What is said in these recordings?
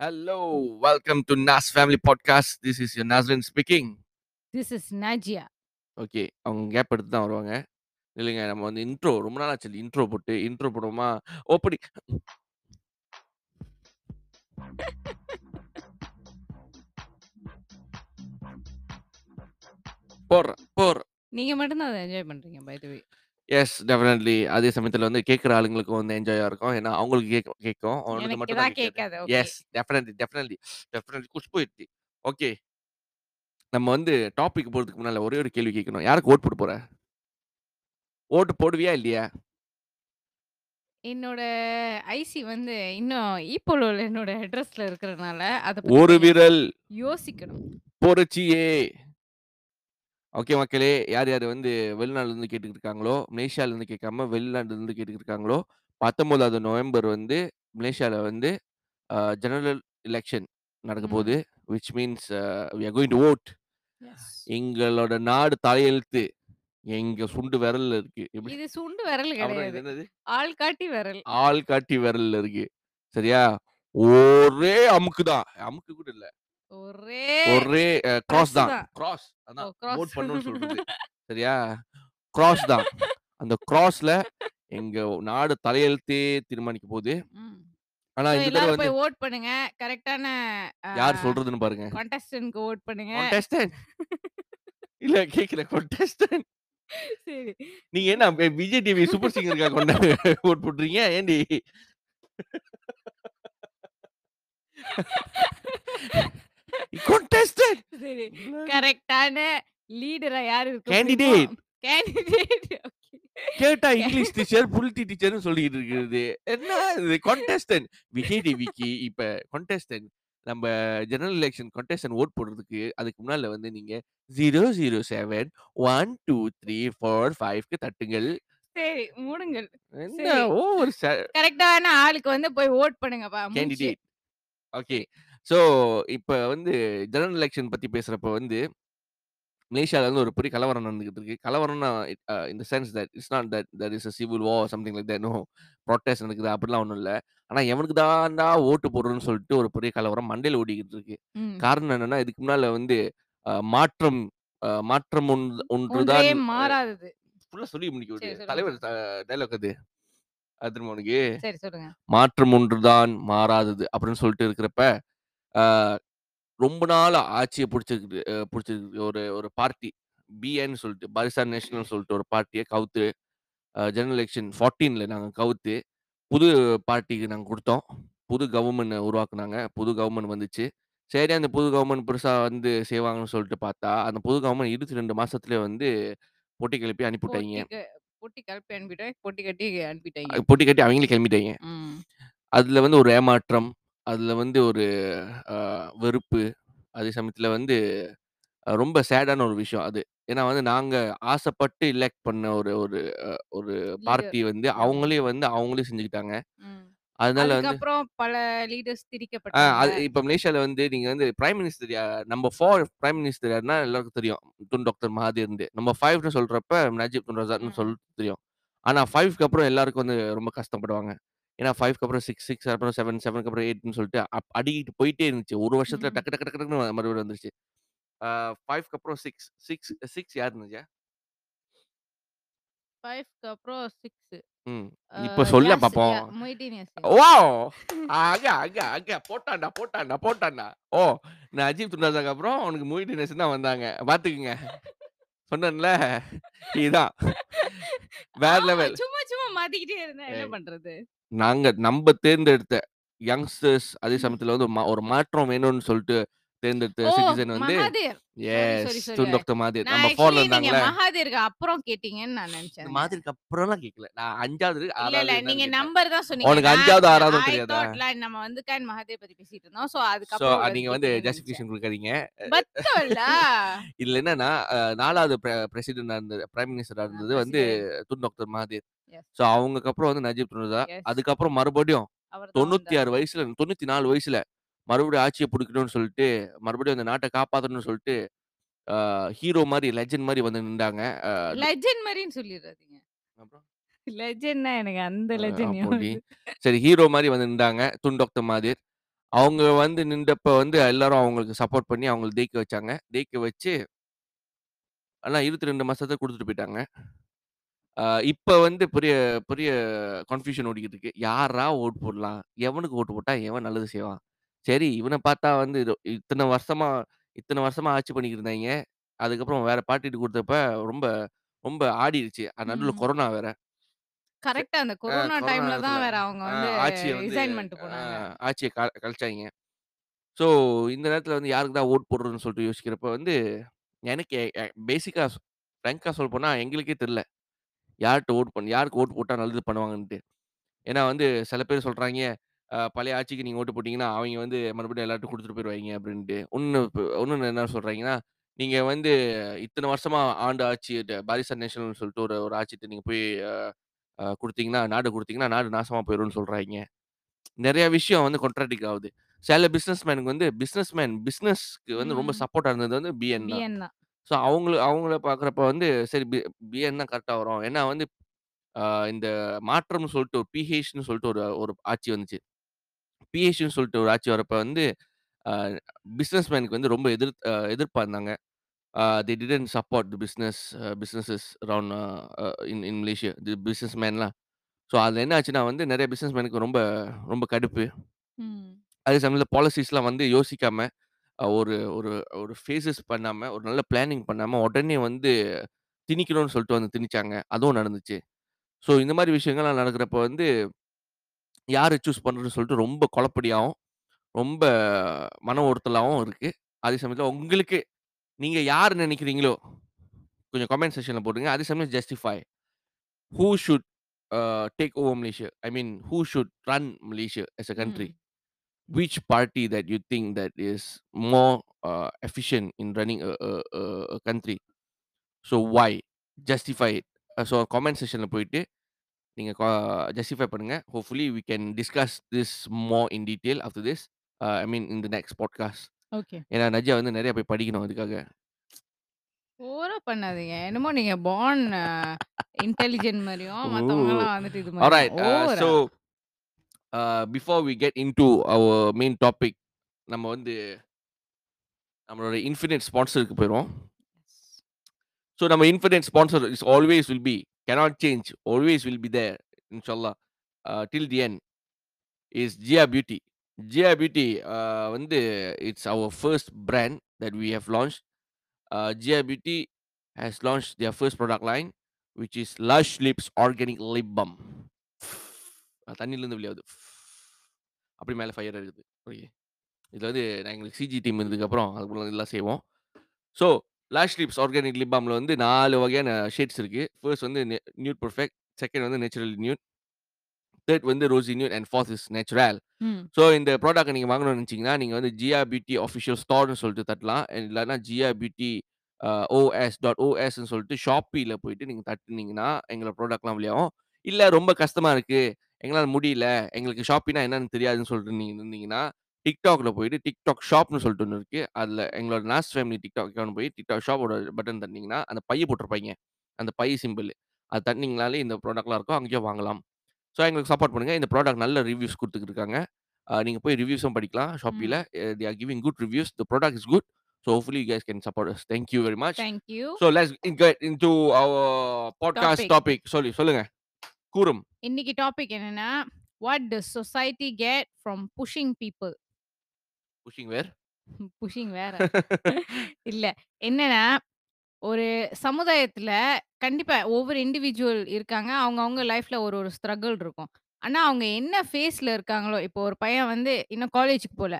Hello, welcome to Nas Family Podcast. This is your Nazrin speaking. This is Nazia okay. அவங்க gap எடுத்து தான் வருவாங்க. இல்லைங்க நம்ம வந்து இன்ட்ரோ ரொம்ப நாள் ஆச்சு இன்ட்ரோ போட்டு இன்ட்ரோ போடுவோமா? ஓப்பனி போடுறேன், போடுறேன். நீங்க மட்டும் தான் அதை என்ஜாய் பண்றீங்க by the way yes definitely. அதே சமயத்துல வந்து கேட்கிற ஆளுங்களுக்கும் வந்து என்ஜாயா இருக்கும். ஏன்னா அவங்களுக்கு கேட்கும் கேட்கும். உனக்கு எனக்கு மட்டும் தான் தான் கேட்காது. Yes definitely, definitely, definitely Khushbu idli. Okay. நம்ம வந்து டாபிக் போறதுக்கு முன்னால ஒரே ஒரு கேள்வி கேட்கணும். யாருக்கு ஓட் போட போற? ஓட்டு போடுவியா இல்லையா? என்னோட ஐசி வந்து இன்னும் ஈப்போலோல என்னோட அட்ரஸ்ல இருக்கிறதுனால அதை பத்தி ஒரு விரல் யோசிக்கணும் பொறுச்சியே. ஓகே மக்களே. யார் யார் வந்து வெளிநாட்டுல இருந்து கேட்டுட்டு இருக்காங்களோ, மலேசியால இருந்து கேட்காம வெளிநாட்டுல இருந்து கேட்டுட்டு இருக்காங்களோ, 19வது நவம்பர் வந்து மலேசியால வந்து ஜெனரல் எலக்ஷன் நடக்க போகுது. Which means we are going to. Yes எங்களோட நாடு தலையெழுத்து எங்க சுண்டு விரல்ல இருக்கு. இது சுண்டு விரல் கிடையாது? ஆள் காட்டி விரல் ஆள் காட்டி விரல்ல இருக்கு. சரியா? ஒரே அமுக்கு தான். அமுக்கு கூட இல்ல. ஒரே ஒரே கிராஸ் தான். கிராஸ் அதான் வோட் பண்ணணும்னு சொல்றது. சரியா? கிராஸ் தான். அந்த கிராஸ்ல எங்க நாடு தலையெழுத்தே தீர்மானிக்க போகுது. ஆனா இந்த தடவ போய் ஓட் பண்ணுங்க கரெக்டான யார் சொல்றதுன்னு பாருங்க. கான்டெஸ்டன்ட்க்கு ஓட் பண்ணுங்க கான்டெஸ்டன்ட் இல்ல கேட்கிறேன் கான்டெஸ்டன்ட். சரி நீங்க என்ன விஜய் டிவி சூப்பர் சிங்கருக்கா கொண்ட ஓட் போடுறீங்க? ஏன்டி? கான்டெஸ்டன்ட். சரி கரெக்டான லீடரா யார் இருக்க கேண்டிடேட். கேண்டிடேட் கேட்டா இங்கிலீஷ் டீச்சர், புலிட்டி டீச்சர்ன்னு சொல்லிட்டு இருக்கிறது. என்ன இது. விஜய் டிவிக்கு இப்ப கான்டெஸ்டன்ட் நம்ம ஜெனரல் எலக்ஷன் கான்டெஸ்டன்ட் ஓட் போடுறதுக்கு அதுக்கு முன்னால வந்து நீங்க 007 1 2 3 4 5க்கு தட்டுங்கள். சரி மூடுங்கள் என்ன ஓவர் ச கரெக்டான ஆளுக்கு வந்து போய் ஓட் பண்ணுங்கப்பா கேண்டிடேட். ஓகே. சோ இப்ப வந்து ஜெனரல் எலக்ஷன் பத்தி பேசுறப்ப வந்து மலேசியால வந்து ஒரு பெரிய கலவரம் நடந்துகிட்டு இருக்கு. கலவரம்னா அ in the sense that it's not that there is a civil war something like that no protest நடக்குது அப்படிலாம் ஒண்ணும் இல்ல. ஆனா எவனுக்கு தான்டா ஓட்டு போடுறோம்னு சொல்லிட்டு ஒரு பெரிய கலவரம் மண்டையில ஓடிக்கிட்டு இருக்கு. ம் காரணம் என்னன்னா, இதுக்கு முன்னால வந்து அ மாற்றம் அ மாற்றம் ஒன் ஒன்றே ஒன்றுதான் அ மாறாதது ஃபுல்லா சொல்லி முடிக்க சரி. சொல்லுங்க தலைவர் த டயலாக் அது. அது தெரியுமா உனக்கு? சரி சொல்லுங்க மாற்றம் ஒன்றுதான் மாறாதது அப்படின்னு சொல்லிட்டு இருக்கிறப்ப, ரொம்ப நாளா ஆட்சிய புடிச்சிருக்கு புடிச்சிருக்கு ஒரு ஒரு பார்ட்டி பிஎன்னு சொல்லிட்டு பாரிசான் நேஷனல்னு சொல்லிட்டு ஒரு பார்ட்டிய கவுத்து ஜெனரல் எலக்ஷன் 14ல நாங்க கவுத்து, புது பார்ட்டிக்கு நாங்க குடுத்தோம். புது கவர்மெண்ட் உருவாக்குனாங்க. புது கவர்மெண்ட் வந்துச்சு. சரி அந்த புது கவர்மெண்ட் பெருசா வந்து செய்வாங்கன்னு சொல்லிட்டு பார்த்தா, அந்த புது கவர்மெண்ட் 22 மாசத்துலயே வந்து பொட்டி கிளப்பி அனுப்பிவுட்டாய்ங்க. போட்டி கிளப்பி அனுப்பிட்டேன் போட்டி கட்டி அனுப்பிட்டாங்க பொட்டி கட்டி அவங்களே கிளம்பிட்டாய்ங்க. ம் அதுல வந்து ஒரு ஏமாற்றம், அதுல வந்து ஒரு அ வெறுப்பு, அதே சமயத்துல வந்து அ ரொம்ப சேடான ஒரு விஷயம் அது. ஏன்னா வந்து நாங்க ஆசைப்பட்டு எலெக்ட் பண்ண ஒரு ஒரு அ ஒரு லீடர் பார்ட்டி வந்து ஆமா அவங்களே வந்து அவங்களே செஞ்சுக்கிட்டாங்க. ம் அதனால வந்து அதுக்கப்புறம் பல லீடர்ஸ் ஆ திரிக்கப்பட்டாங்க அது இப்ப மலேசியால வந்து நீங்க வந்து பிரைம் மினிஸ்டர் யா நம்பர் 4 பிரைம் மினிஸ்டர் யாருன்னா எல்லாருக்கும் தெரியும். துன் டாக்டர் மகாதீர்ன்னு. நம்பர் 5ன்னு சொல்றப்ப நஜீப் துன் ரசாக்ன்னு ம் சொல்லிட்டு தெரியும். ஆனா 5க்கு அப்புறம் எல்லாருக்கும் வந்து ரொம்ப கஷ்டப்படுவாங்க. ஏன்னா 5க்கு அப்புறம் 6, 6 அப்புறம் 7, 7க்கு அப்புறம் 8ன்னு சொல்லிட்டு அப் அடிக்கிட்டு போயிட்டே இருந்துச்சு. ஒரு வருஷத்துல டக்கு டக்கு டக்கு டக்குன்னு மறுபடியும் வந்துருச்சு. 5க்கு அப்புறம் 6, 6 6 யார் நஜா? 5க்கு அப்புறம் 6 ம். இப்ப சொல்ல பாப்போம். வாவ்! அங்க அங்க அங்க போட்டான்டா போட்டான்டா போட்டான்டா. ஓ! நஜீப் துன் ரசாக் அப்புறம் முஹிதீன் யாசின் தான் வந்தாங்க. பார்த்துக்கங்க. சொன்னேன்ல. இதான். வேற லெவல். சும்மா சும்மா மாத்திக்கிட்டே இருந்தா என்ன. பண்றது நாங்க நம்ப தேர்ந்தெடுத்த யங்ஸ்டர்ஸ் அதே சமயத்துல வந்து மா ஒரு மாற்றம் வேணும்னு சொல்லிட்டு தேர்ந்தெடுத்த ஓ! சிட்டிசன் வந்து Mahathir sorry yes sorry. Sorry Tun doctor Mahathir. நான் நம்பர் 4ல ஆக்சுவலி நீங்க இருந்தாங்கல்ல. மகாதீருக்கு அப்புறம் கேட்டீங்கன்னு நான் இந்த நினைச்சேங்க. மகாதீருக்கு அப்புறம்லாம் கேட்கல. நான் 5வது, இல்ல 6வது இல்ல. என்னன்னு நீங்க கேட்டேன். நம்பர் தான் சொன்னீங்க. உனக்கு நான் 5வது, 6வதும் ஐ தெரியாதா? தாட்ல நம்ம வந்து கான் மகாதேவ் பத்தி பேசிட்டு இருந்தோம். சோ சோ அதுக்கப்புறம் நீங்க வந்து கேட்டீங்கன்னு நினைச்சேன். ஜஸ்டிஃபிகேஷன் குடுக்காதீங்க. பத்தவல்ல இதுல என்னன்னா, அ 4வது பிர பிரசிடென்ட்டா இருந்தது பிரைம் மினிஸ்டரா இருந்தது வந்து பிரசிடென்ட் துன் டாக்டர் சோ அவங்களுக்கு அப்புறம் வந்து நஜீப் அதுக்கப்புறம் மறுபடியும் வந்தாரு. 96 வயசுல 94 வயசுல மறுபடியும் ஆட்சிய புடிக்கணும்னு சொல்லிட்டு, மறுபடியும் அந்த நாட்ட காப்பாத்தணும்னு சொல்லிட்டு, ஹீரோ மாரி லெஜெண்ட் மாரி வந்து து லெஜெண்ட் மாதிரின்னு சொல்லிடாதீங்க அப்புறம்? லெஜெண்ட்னா எனக்கு அந்த லெஜெண்ட் சரி ஹீரோ மாரி வந்து நின்டாங்க. Tun doctor Mahathir. அவங்க வந்து நின்றப்ப வந்து எல்லாரும் அவங்களுக்கு சப்போர்ட் பண்ணி அவங்கள ஜெயிக்க வச்சாங்க. ஜெயிக்க வச்சு ஆனா 22 மாசத்துல குடுத்துட்டு போயிட்டாங்க. இப்ப வந்து பெரிய பெரிய கன்ஃப்யூஷன் ஓடிக்கிட்டு இருக்கு. யார்றா ஓட் போடலாம்? எவனுக்கு ஓட்டு போட்டா எவன் நல்லது செய்வான்? சரி இவன பார்த்தா வந்து இது இத்தன வருஷமா இத்தன வருஷமா ஆட்சி பண்ணிக்கிட்டு இருந்தாய்ங்க. அதுக்கப்புறம் வேற பார்ட்டிட்ட குடுத்தப்ப ரொம்ப ரொம்ப ஆடிருச்சு. அது நடுவுல ம். கொரோனா வேற. ச கரெக்ட்டா அந்த அ கொரோனா கொரோனா டைம்ல நேரத்துல தான் வேற அவங்க அ வந்து ஆட்சிய வந்து ரிசைன் பண்ணிட்டு அ போனாங்க. ஆட்சிய க கலைச்சாய்ங்க. ஸோ இந்த நேரத்துல வந்து யாருக்கு தான் ஓட் போடுறதுன்னு சொல்லிட்டு யோசிக்கிறப்ப வந்து எனக்கு எ பேசிக்கா ஸ் ஃப்ராங்க்கா சொல்லப்போனா எங்களுக்கே தெரியல. யார்ட்ட ஓட் பண்ண யாருக்கு ஓட்டு போட்டா நல்லது பண்ணுவாங்கன்ட்டு. ஏன்னா வந்து சில பேர் சொல்றாய்ங்க, அ பழைய ஆட்சிக்கு நீங்க ஓட்டு போட்டீங்கன்னா, அவைங்க வந்து மறுபடியும் எல்லார்ட்டயும் குடுத்துட்டு போயிருவாய்ங்க அப்டின்ட்டு. உன்னு இப்ப இன்னொன்னு என்ன சொல்றாய்ங்கன்னா, நீங்க வந்து இத்தன வருஷமா ஆண்ட ஆட்சி ட பாரிசான் நேஷனல்னு சொல்லிட்டு ஒரு ஒரு ஆட்சிட்ட நீங்க போய் அ அ குடுத்தீங்கன்னா, நாடு குடுத்தீங்கன்னா, நாடு நாசமா போயிரும்னு சொல்றாய்ங்க. நெறைய விஷயம் வந்து கான்ட்ராடிக்ட் ஆவுது. சில பிசினஸ் மேனுக்கு வந்து பிசினஸ் மேன் பிசினஸ்க்கு வந்து ரொம்ப ம். சப்போர்ட்டா இருந்தது வந்து பிஎன் தான். பிஎன் தான். ஸோ அவங்கள அவங்கள பார்க்குறப்ப வந்து சரி பி பிஎன் தான் கரெக்ட்டா வரும். ஏன்னா வந்து அ இந்த மாற்றம்னு சொல்லிட்டு ஒரு பிஹெச்ன்னு சொல்லிட்டு ஒரு ஒரு ஆட்சி வந்துச்சு. பிஹெச்ன்னு சொல்லிட்டு ஒரு ஆட்சி வரப்ப வந்து அ பிசினஸ் மேனுக்கு வந்து ரொம்ப எதிர் அ எதிர்ப்பா இருந்தாங்க. They didn't support the around uh uh in in Malaysia. The business மேன்லாம். So அதுல என்ன ஆச்சுன்னா வந்து நெறைய பிசினஸ் மேனுக்கு ரொம்ப ரொம்ப கடுப்பு. அதே சமயத்துல பாலிசிஸ்லாம் வந்து யோசிக்காம, ஒரு ஒரு ஒரு ஃபேஸஸ் பண்ணாம, ஒரு நல்ல பிளானிங் பண்ணாம, உடனே வந்து திணிக்கணும்னு சொல்லிட்டு வந்து திணிச்சாங்க. அதுவும் நடந்துச்சு. ஸோ இந்த மாரி விஷயங்கள்லாம் நடக்கிறப்ப வந்து, யார சூஸ் பண்றதுன்னு சொல்லிட்டு ரொம்ப குழப்படியாவும், ரொம்ப மன உறுத்தலாவும் இருக்கு. அதே சமயத்துல உங்களுக்கு நீங்க யார் நெனைக்கிறீங்களோ, கொஞ்சம் கமெண்ட் செக்ஷன்ல போடுங்க. அதே சமயம் justify. Who should take over Malaysia? I mean who should run Malaysia as a country? Hmm. Which party that you think that is more uh, efficient in running a, a, a, a country? So why? Justify it. So comment செக்ஷன்ல போயிட்டு நீங்க க justify பண்ணுங்க. Hopefully we can discuss this more in detail after this. Uh I mean in the next podcast. Okay. ஏன்னா நஜ்யா வந்து நெறைய போய் படிக்கணும் அதுக்காக. ஓவரா பண்ணாதீங்க. என்னமோ நீங்க பார்ன் இன்டெலிஜென்ட் மாரியும், Ooh. மத்தவங்கலாம் வந்துட்டு இது மாரியும். Alright. Uh, ஓவரா. so uh, before we get into our main topic, நம்ம வந்து நம்மளோட இன்ஃபினிட் ஸ்பான்சருக்கு போயிருவோம். So நம்ம infinite sponsor is always will be, cannot change, always will be there, inshallah. Uh, till the end is Gia Beauty. Gia Beauty uh, it's our first brand that we have launched. Uh, Gia Beauty has launched their first product line, which is Lush Lips Organic Lip Balm. அது வெளியாகுது. அப்படி மேலே fire இருக்குது. Okay. இதில் வந்து நான் எங்களுக்கு CG team இருந்ததுக்கப்புறம் அதுக்குள்ள இதெல்லாம் செய்வோம். So lash lips organic lip பாம்ல வந்து 4 வகையான ஷேட்ஸ் இருக்கு. ஃபர்ஸ்ட் வந்து நியூட் பெர்ஃபெக்ட், செகண்ட் வந்து நேச்சுரல் நியூட், தேர்ட் வந்து rosy nude and fourth is natural. So இந்த ப்ராடக்ட்ட நீங்க வாங்கணும்னு நெனச்சீங்கன்னா, நீங்க வந்து ஜியா பியூட்டி ஆஃபிஷியல் ஸ்டோர்ன்னு சொல்லிட்டு தட்டலாம். இல்லன்னா ஜியா பியூட்டி ஓஎஸ் டாட் ஓஎஸ்ன்னு சொல்லிட்டு ஷாப்பில போயிட்டு நீங்க தட்டுனீங்கன்னா, எங்களோட ப்ராடக்ட்லாம் வெளியாகும். இல்ல ரொம்ப கஷ்டமா இருக்கு, எங்களால முடியல, எங்களுக்கு ஷாப்பினா என்னன்னு தெரியாதுன்னு சொல்லிட்டு நீங்க இருந்தீங்கன்னா, டிக்டாக்ல போயிட்டு டிக்டாக் ஷாப்ன்னு சொல்லிட்டு ஒண்ணு இருக்கு. அதுல எங்களோட நாஸ் ஃபேமிலி டிக்டாக் அக்கவுண்ட் போய் டிக்டாக் ஷாப்போட பட்டன் தட்டுனீங்கன்னா, அந்த பைய போட்டிருப்பாய்ங்க. அந்த பை சிம்பிள். அது தட்டுனீங்கனாலே இந்த ப்ராடக்ட்லாம் இருக்கும். அங்கேயே வாங்கலாம். ஸோ எங்களுக்கு சப்போர்ட் பண்ணுங்க. இந்த ப்ராடக்ட் நல்ல ரிவ்யூஸ் குடுத்துட்டு இருக்காங்க. அ நீங்க போய் ரிவ்யூஸும் படிக்கலாம் ஷாப்பில. ம். They are giving good reviews. The product is good. So hopefully you guys can support us. Thank you very much. Thank you. So let's get into our podcast topic. Topic. சொல்லி சொல்லுங்க. கூறும். இன்னைக்கு டாபிக் என்னன்னா, what does society get from pushing people? Pushing where? Pushing வேற. இல்ல. என்னன்னா, ஒரு சமுதாயத்துல கண்டிப்பா ஒவ்வொரு இண்டிவிஜுவல் இருக்காங்க. அவங்க அவங்க லைஃப்ல ஒரு ஒரு ஸ்ட்ரகிள் இருக்கும். ஆனா, அவங்க என்ன ஃபேஸ்ல இருக்காங்களோ, இப்போ ஒரு பையன் வந்து இன்னும் காலேஜுக்கு போல.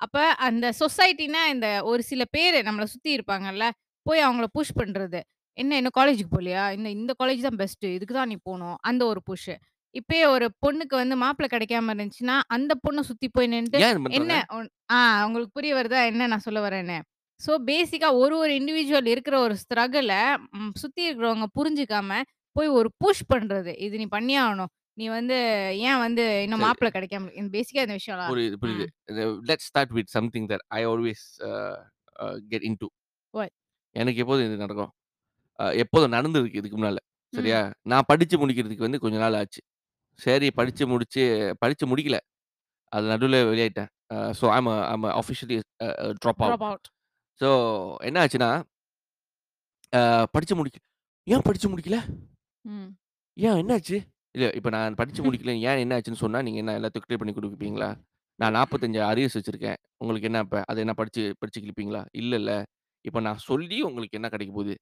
அப்ப அந்த சொசைட்டினா இந்த ஒரு சில பேரு நம்மள சுத்தி இருப்பாங்கல்ல, போய் அவங்கள புஷ் பண்றது. "என்ன இன்னும் காலேஜுக்கு போலையா? இந்த இந்த காலேஜ் தான் பெஸ்ட்டு. இதுக்கு தான் நீ போணும்." அந்த ஒரு புஷ். இப்பயே ஒரு பொண்ணுக்கு வந்து மாப்பிள்ளை கிடைக்காம இருந்துச்சுன்னா, அந்த பொண்ண சுத்தி போய் நின்னுட்டு, ஏன் இது என்ன பண்றாங்க? உன் ஆ உங்களுக்கு புரிய வருதா? என்ன நான் சொல்ல வரேன்னு? ஸோ பேசிக்கா ஒரு ஒரு இண்டிவிஜுவல் இருக்கிற ஒரு ஸ்ட்ரகிள ம் சுத்தி இருக்கிறவங்க புரிஞ்சுக்காம, போய் ஒரு புஷ் பண்றது. "இது நீ பண்ணியே ஆகணும். நீ வந்து ஏன் வந்து இன்னும் சரி. மாப்பிள்ளை கிடைக்காம" இருக்கு. பேசிக்கா இந்த விஷயம்லாம். புரியுது, புரியுது. ம். Let's start with something that I always uh uh get into. What? எனக்கு எப்போதும் இது நடக்கும். அ எப்போதும் நடந்திருக்கு இதுக்கு முன்னால. சரியா? ம். நான் படிச்சு முடிக்கிறதுக்கு வந்து கொஞ்ச நாள் ஆச்சு. சரி படிச்சு முடிச்சு படிச்சு முடிக்கல. அது நடுவுல வெளியாயிட்டேன். So I'm I'm officially drop out. So என்ன ஆச்சுன்னா அ படிச்சு முடிக்க ஏன் படிச்சு முடிக்கல? ம். ஏன் என்னாச்சு? இல்ல இப்ப நான் படிச்சு முடிக்கல. ஏன் என்ன ஆச்சுன்னு சொன்னா, நீங்க என்ன எல்லாத்துக்கும் கிளியர் பண்ணி குடுப்பீங்களா? நான் 45 அரியர்ஸ் வச்சிருக்கேன். உங்களுக்கு என்ன இப்ப? அத என்ன படிச்சு படிச்சு கிழிப்பீங்களா? இல்லல்ல. இப்ப நான் சொல்லி உங்களுக்கு என்ன கிடைக்க போகுது?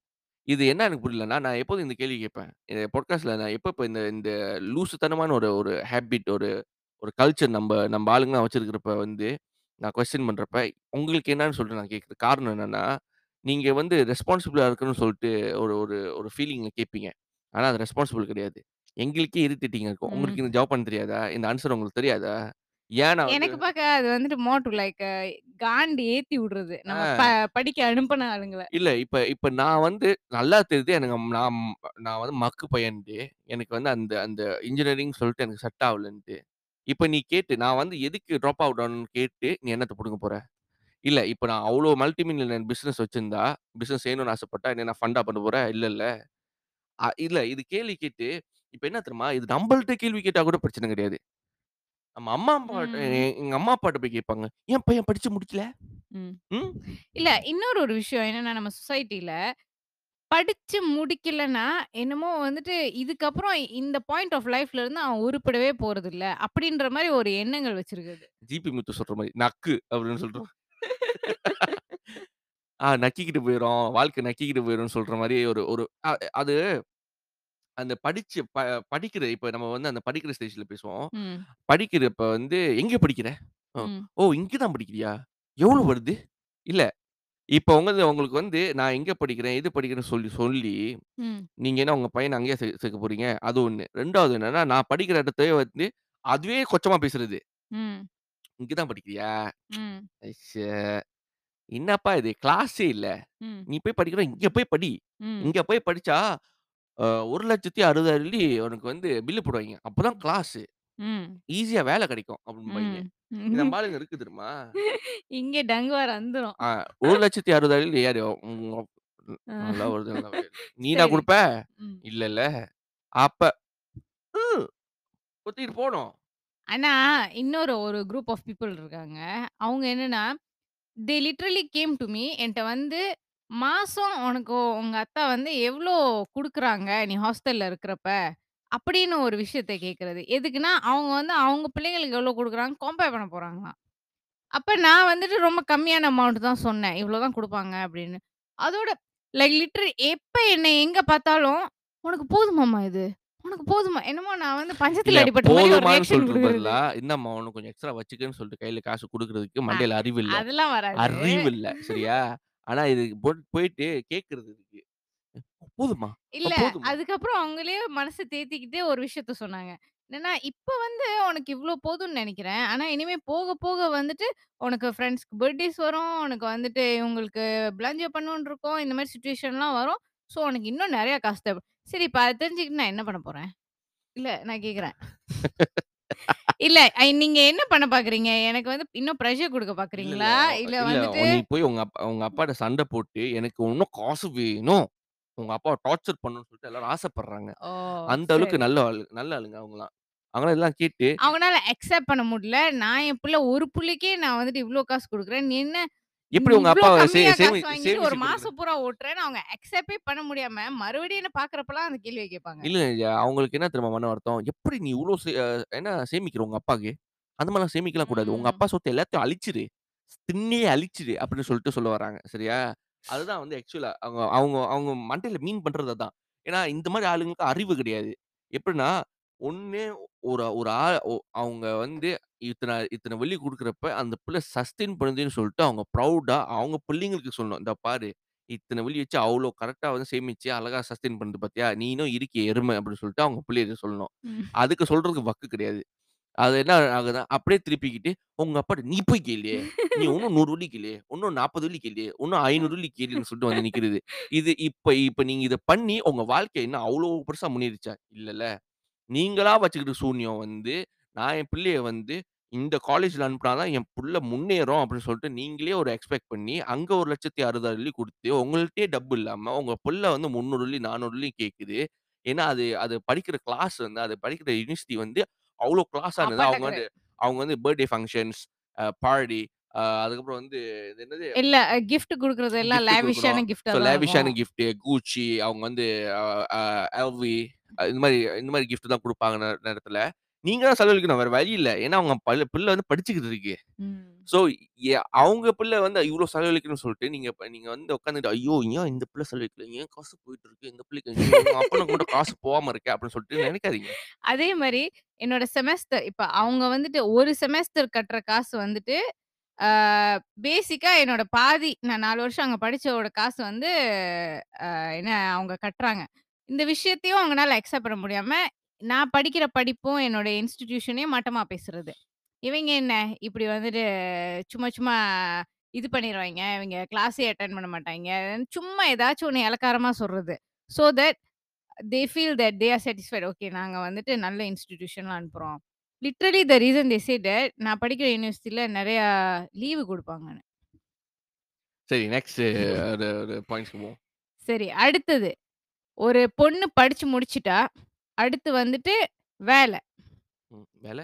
இது என்ன எனக்கு புரியலன்னா, நான் எப்போதும் இந்த கேள்வி கேட்பேன். இந்த பாட்காஸ்ட்ல நான் எப்ப எப்ப இந்த இந்த லூசுத்தனமான ஒரு ஒரு ஹேபிட் ஒரு ஒரு கல்ச்சர் நம்ப நம்ப ஆளுங்கலாம் வச்சிருக்கிறப்ப வந்து, நான் கொஸ்டின் பண்றப்ப, உங்களுக்கு என்னன்னு சொல்லிட்டு நான் கேட்கிறேன். காரணம் என்னன்னா, நீங்க வந்து ரெஸ்பான்சிபிளா இருக்கணும்னு சொல்ட்டு ஒரு ஒரு ஒரு ஃபீலிங்ல கேட்பீங்க. ஆனா அது ரெஸ்பான்சிபிள் கிடையாது. எங்களுக்கே இரிட்டேட்டிங்கா இருக்கும். ம். உங்களுக்கு இந்த ஜாப் பண்ண தெரியாதா? இந்த ஆன்ஸர் உங்களுக்கு தெரியாதா? ஏன் நான் வந்து எனக்கு பாக்க அது வந்துட்டு மோர் டூ லைக் காண்டு ஏத்தி விடுறது. நம்ம ப. படிக்க அனுப்புன ஆளுங்கள. இல்ல. இப்ப இப்ப நான் வந்து நல்லா தெரியுது. எனக்கு நான் நான் வந்து மக்கு பையன்ட்டு. எனக்கு வந்து அந்த அந்த இன்ஜினியரிங் சொல்லிட்டு எனக்கு செட் ஆவலன்ட்டு. இப்ப நீ கேட்டு நான் வந்து எதுக்கு ட்ராப் அவுட் ஆனேன்னு கேட்டு, நீ என்னத்த புடுங்க போற? இல்ல. இப்ப நான் அவ்ளோ மல்டி மில்லியனர் பிசினஸ் வச்சிருந்தா, பிசினஸ் செய்யணும்னு ஆசைப்பட்டா, என்ன நான் ஃபண்டா பண்ண போறேன்? இல்லல்ல. அ இல்ல. இது கேள்வி கேட்டு, இப்ப என்ன தெரியுமா? இது நம்பள்ட்ட கேள்வி கேட்டா கூட பிரச்சனை கிடையாது. நம்ம அம்மா, அப்பாட்ட ம். எங்க அம்மா, அப்பாட்ட போய் கேட்பாங்க. "ஏன் பையன் படிச்சு முடிக்கல?" ம். ம். இல்ல இன்னொரு ஒரு விஷயம் என்னன்னா, நம்ம சொசைட்டில படிச்சு முடிக்கலன்னா, என்னமோ வந்துட்டு இதுக்கப்புறம் இந்த பாயிண்ட் ஆஃப் லைஃப்ல இருந்து அவன் உருப்படவே போறதில்ல. அப்படின்ற மாரி ஒரு எண்ணங்கள் வச்சிருக்குது. ஜிபி முத்து சொல்ற மாரி, "நக்கு" அப்படின்னு சொல்லிட்டு ஆ நக்கிக்கிட்டு போயிரும். வாழ்க்கை நக்கிக்கிட்டு போயிரும்ன்னு சொல்ற மாரி ஒரு ஒரு அ அது அந்த படிச்சு ப படிக்கிற இப்ப நம்ம வந்து அந்த படிக்கிற ஸ்டேஜ்ல பேசுவோம். ம். படிக்கிறப்ப வந்து எங்க படிக்கிற? அ ம். ஓ! இங்க தான் படிக்கிறியா? எவ்வளோ வருது? இல்ல. இப்ப உங்கது உங்களுக்கு வந்து நான் எங்க படிக்கிறேன், எது படிக்கிறேன்னு சொல்லி சொல்லி, ம். நீங்க என்ன உங்க பையன அங்கேயே சே சேர்க்க போறீங்க? அது 1. 2வது என்னன்னா, நான் படிக்கிற இடத்தையே வந்து அதுவே கொச்சமா பேசுறது. ம். இங்க தான் படிக்கிறியா? ம். என்னப்பா இது கிளாஸே இல்ல. ம். நீ போய் படிக்கிற இங்க போய் படி. ம். இங்க போய் படிச்சா, அ 1,60,60,000 உனக்கு வந்து பில்லு போடுவாய்ங்க. அப்பதான் கிளாஸு. ம். ஈஸியா வேலை கிடைக்கும் அப்டிம்பாய்ங்க. ம். நம்ம ஆளுங்க இருக்கு தெரியுமா? இங்கே டங்கு வார வந்துரும். ஆ 1,60,60,000 யாரு? உங்க அ. நல்லா வருது நல்லா வருது. நீனா சரி. குடுப்ப? ம். இல்லல்ல. அப்ப ம் பொத்திட்டு போணும். ஆனா, இன்னொரு ஒரு குரூப் ஆஃப் பீப்பிள் இருக்காங்க. அவங்க என்னன்னா, they literally came to me என்ட்ட வந்து, "மாசம் உனக்கு உங்க அத்தா வந்து எவ்ளோ குடுக்குறாங்க, நீ ஹாஸ்டல்ல இருக்கிறப்ப?" அப்படின்னு ஒரு விஷயத்த கேட்கறது. எதுக்குன்னா, அவங்க வந்து அவங்க பிள்ளைங்களுக்கு எவ்ளோ குடுக்குறாங்கன்னு கம்பேர் பண்ண போறாங்களாம். அப்ப நான் வந்துட்டு ரொம்ப கம்மியான அமௌண்ட் தான் சொன்னேன். "இவ்ளோ தான் குடுப்பாங்க" அப்படின்னு. அதோட லைக் லிட்டரலி எப்ப என்னை எங்க பார்த்தாலும், "உனக்கு போதுமாம்மா இது? உனக்கு போதுமா?" என்னமோ நான் வந்து இல்ல பஞ்சத்துல அடிபட்ட மாரி ஒரு போதுமான்னு ரியாக்ஷன் சொல்றதுக்கு குடுக்குறது. பதிலா, இந்தாம்மா இன்னும் கொஞ்சம் எக்ஸ்ட்ரா வச்சுக்கன்னு சொல்லிட்டு கையில காசு குடுக்குறதுக்கு அ மண்டையில அறிவு இல்ல. அதெல்லாம் வராது. அறிவு இல்ல. சரியா? ஆனா இது போட் போயிட்டு கேட்கறது இருக்கு. போதுமா? இல்ல. போதுமா? அதுக்கப்புறம் அவங்களே மனச தேத்திக்கிட்டு ஒரு விஷயத்த சொன்னாங்க. என்னன்னா, "இப்ப வந்து உனக்கு இவ்ளோ போதும்னு நெனைக்கிறேன். ஆனா இனிமே போக போக வந்துட்டு உனக்கு ஃப்ரெண்ட்ஸ்க்கு பர்த்டேஸ் வரும். உனக்கு வந்துட்டு இவங்களுக்கு பிளாஞ்சோ பண்ணணும்னு இருக்கும். இந்த மாரி சிச்சுவேஷன்லாம் வரும். ஸோ உனக்கு இன்னும் நெறைய காசு தேவ." சரி இப்ப அத தெரிஞ்சுக்கிட்டு நான் என்ன பண்ண போறேன்? இல்ல நான் கேட்கிறேன். இல்ல ஐ நீங்க என்ன பண்ண பார்க்குறீங்க? எனக்கு வந்து இன்னும் பிரஷர் குடுக்க இல்ல, இல்ல. இல்ல இல்ல. வந்துட்டு நீ போய் உங்க அப்பா உங்க அப்பாட்ட சண்ட போட்டு, எனக்கு இன்னும் காசு வேணும். உங்க அப்பாவ டார்ச்சர் பண்ணணும்னு சொல்லிட்டு எல்லாரும் ஆசைப்படுறாங்க. ஓ! அந்த அளவுக்கு சரி. நல்ல ஆளு நல்ல ஆளுங்க அவங்கலாம். அவங்கலாம் இதெல்லாம் கேட்டு அவங்கனால அக்செப்ட் பண்ண முடியல. நான் என் புள்ள ஒரு புள்ளைக்கே நான் வந்துட்டு இவ்ளோ காசு குடுக்குறேன். நீ என்ன எப்படி உங்க வாங்கிட்டு ஒரு மாசம் பூரா ஓட்டுறேன்னு அவங்க அக்செப்டே பண்ண முடியாம, மறுபடியும் என்ன பார்க்குறப்பலாம் அந்த கேள்விய கேட்பாங்க. இல்ல. அவங்களுக்கு என்ன தெரியுமா மன வருத்தம்? எப்படி நீ அ என்ன சேமிக்கிற உங்க அப்பாக்கு? அந்த மாரிலாம் சேமிக்கலாம் கூடாது. உங்க. அப்பா சொத்த எல்லாத்தையும் அழிச்சிரு. திண்ணியே அழிச்சிடு அப்படின்னு சொல்லிட்டு சொல்ல வராங்க. சரியா? அதுதான் வந்து ஆக்சுவலா அவங்க அவங்க அவங்க மண்டையில மீன் பண்றது அதான். ஏன்னா இந்த மாரி ஆளுங்களுக்கு அறிவு கிடையாது. எப்படின்னா, ஒண்ணு ஒரு ஒரு ஆ ஒ அவங்க வந்து இத்தன இத்தன வெள்ளி குடுக்குறப்ப, அந்த பிள்ளை சஸ்டெயின் பண்ணுதுன்னு சொல்லிட்டு அவங்க ப்ரவுடா அவங்க பிள்ளைங்களுக்கு சொல்லணும். "இந்தா பாரு, இத்தன வெள்ளி வச்சு அவ்ளோ கரெக்ட்டா வந்து சேமிச்சு அழகா சஸ்டெயின் பண்ணுது பார்த்தியா? நீனும் இருக்கியே எருமை" அப்படின்னு சொல்லிட்டு அவங்க பிள்ளைகிட்ட சொல்லணும். ம். அதுக்கு சொல்றதுக்கு வக்கு கிடையாது. அது என்ன ஆகுதுன்னா, அப்படியே திருப்பிக்கிட்டு, உங்க அப்பாட்ட நீ போய் கேளு. நீ இன்னும் 100 வெள்ளி கேளு. இன்னும் 40 வெள்ளி கேளு. இன்னும் 500 வெள்ளி கேளுன்னு சொல்லிட்டு வந்து நிக்கிறது. இது இப்ப இப்ப நீங்க இத பண்ணி உங்க வாழ்க்கை என்ன அவ்ளோ பெருசா முன்னேறிச்சா? இல்லல்ல. நீங்களா வச்சுக்கிட்ட சூனியம் வந்து, நான் என் பிள்ளைய வந்து இந்த காலேஜ்ல அனுப்புனா தான் என் புள்ள முன்னேறும் அப்படின்னு சொல்லிட்டு நீங்களே ஒரு எக்ஸ்பெக்ட் பண்ணி, அங்க 1,60,60,000 குடுத்து, உங்கள்ட்டயே டப்பு இல்லாம உங்க புள்ள வந்து 300 400 கேட்குது. ஏன்னா, அது அது படிக்கிற கிளாஸ் வந்து அது படிக்கிற யுனிவர்சிட்டி வந்து அவ்ளோ கிளாஸானது. அப்பாட்ட அவங்க வந்து அவங்க வந்து பர்த்டே ஃபங்ஷன்ஸ் அ பார்ட்டி அ அதுக்கப்புறம் வந்து இது என்னது இல்ல கிஃப்ட் குடுக்குறது எல்லாம் கிஃப்ட் குடுக்கணும். லேவிஷான கிஃப்ட்டா ஸோ தான் லேவிஷான இருக்கும். கிஃப்ட் Gucci அவங்க வந்து அ அ LV இந்த மாரி இந்த மாரி கிஃப்ட் தான் குடுப்பாங்க நேரத்துல. நீங்க தான் செலவழிக்கணும். வேற வழி இல்ல. ஏன்னா அவங்க பல் பிள்ளை வந்து படிச்சுக்கிட்டு இருக்கு. ஸோ அவங்க பிள்ளை வந்து இவ்ளோ செலவழிக்கணும்னு சொல்லிட்டு, நீங்க நீங்க வந்து உட்காந்துட்டு, "ஐயோ! ஏன் இந்த பிள்ளை செலவழிக்கல? ஏன் காசு போயிட்டு இருக்கு? இந்த பிள்ளைக்கு அப்பனுக்கு மட்டும் காசு போகாம இருக்கே!" அப்படின்னு சொல்லிட்டு நினைக்காதீங்க. அதே மாரி என்னோட செமஸ்டர் இப்ப அவங்க வந்துட்டு ஒரு செமஸ்டர் கட்டுற காசு வந்துட்டு, பேசிக்கா என்னோட பாதி நான் 4 வருஷம் அங்க படிச்சதோட காசு வந்து என்ன அவங்க கட்டுறாங்க. இந்த விஷயத்தையும் அவங்கனால அக்செப்ட் பண்ண முடியாம, நான் படிக்கிற படிப்பும், என்னோட இன்ஸ்டிடியூஷனையும் மட்டமா பேசுறது. இவைங்க என்ன இப்படி வந்துட்டு சும்மா சும்மா இது பண்ணிருவாய்ங்க. இவைங்க கிளாஸே அட்டெண்ட் பண்ண மாட்டாய்ங்க. சும்மா ஏதாச்சும் ஒண்ணு எளக்காரமா சொல்றது. So that they feel that they are satisfied. Okay நாங்க வந்துட்டு நல்ல இன்ஸ்டிடியூஷன்ல அனுப்புறோம். Literally the reason they say that நான் படிக்கிற யுனிவர்சிட்டில நெறையா லீவு குடுப்பாங்கன்னு. சரி நெக்ஸ்ட் ஒரு ஒரு பாயிண்ட்ஸ்க்கு போவோம். சரி அடுத்தது. ஒரு பொண்ணு படிச்சு முடிச்சுட்டா, அடுத்து வந்துட்டு வேல. ம். வேல?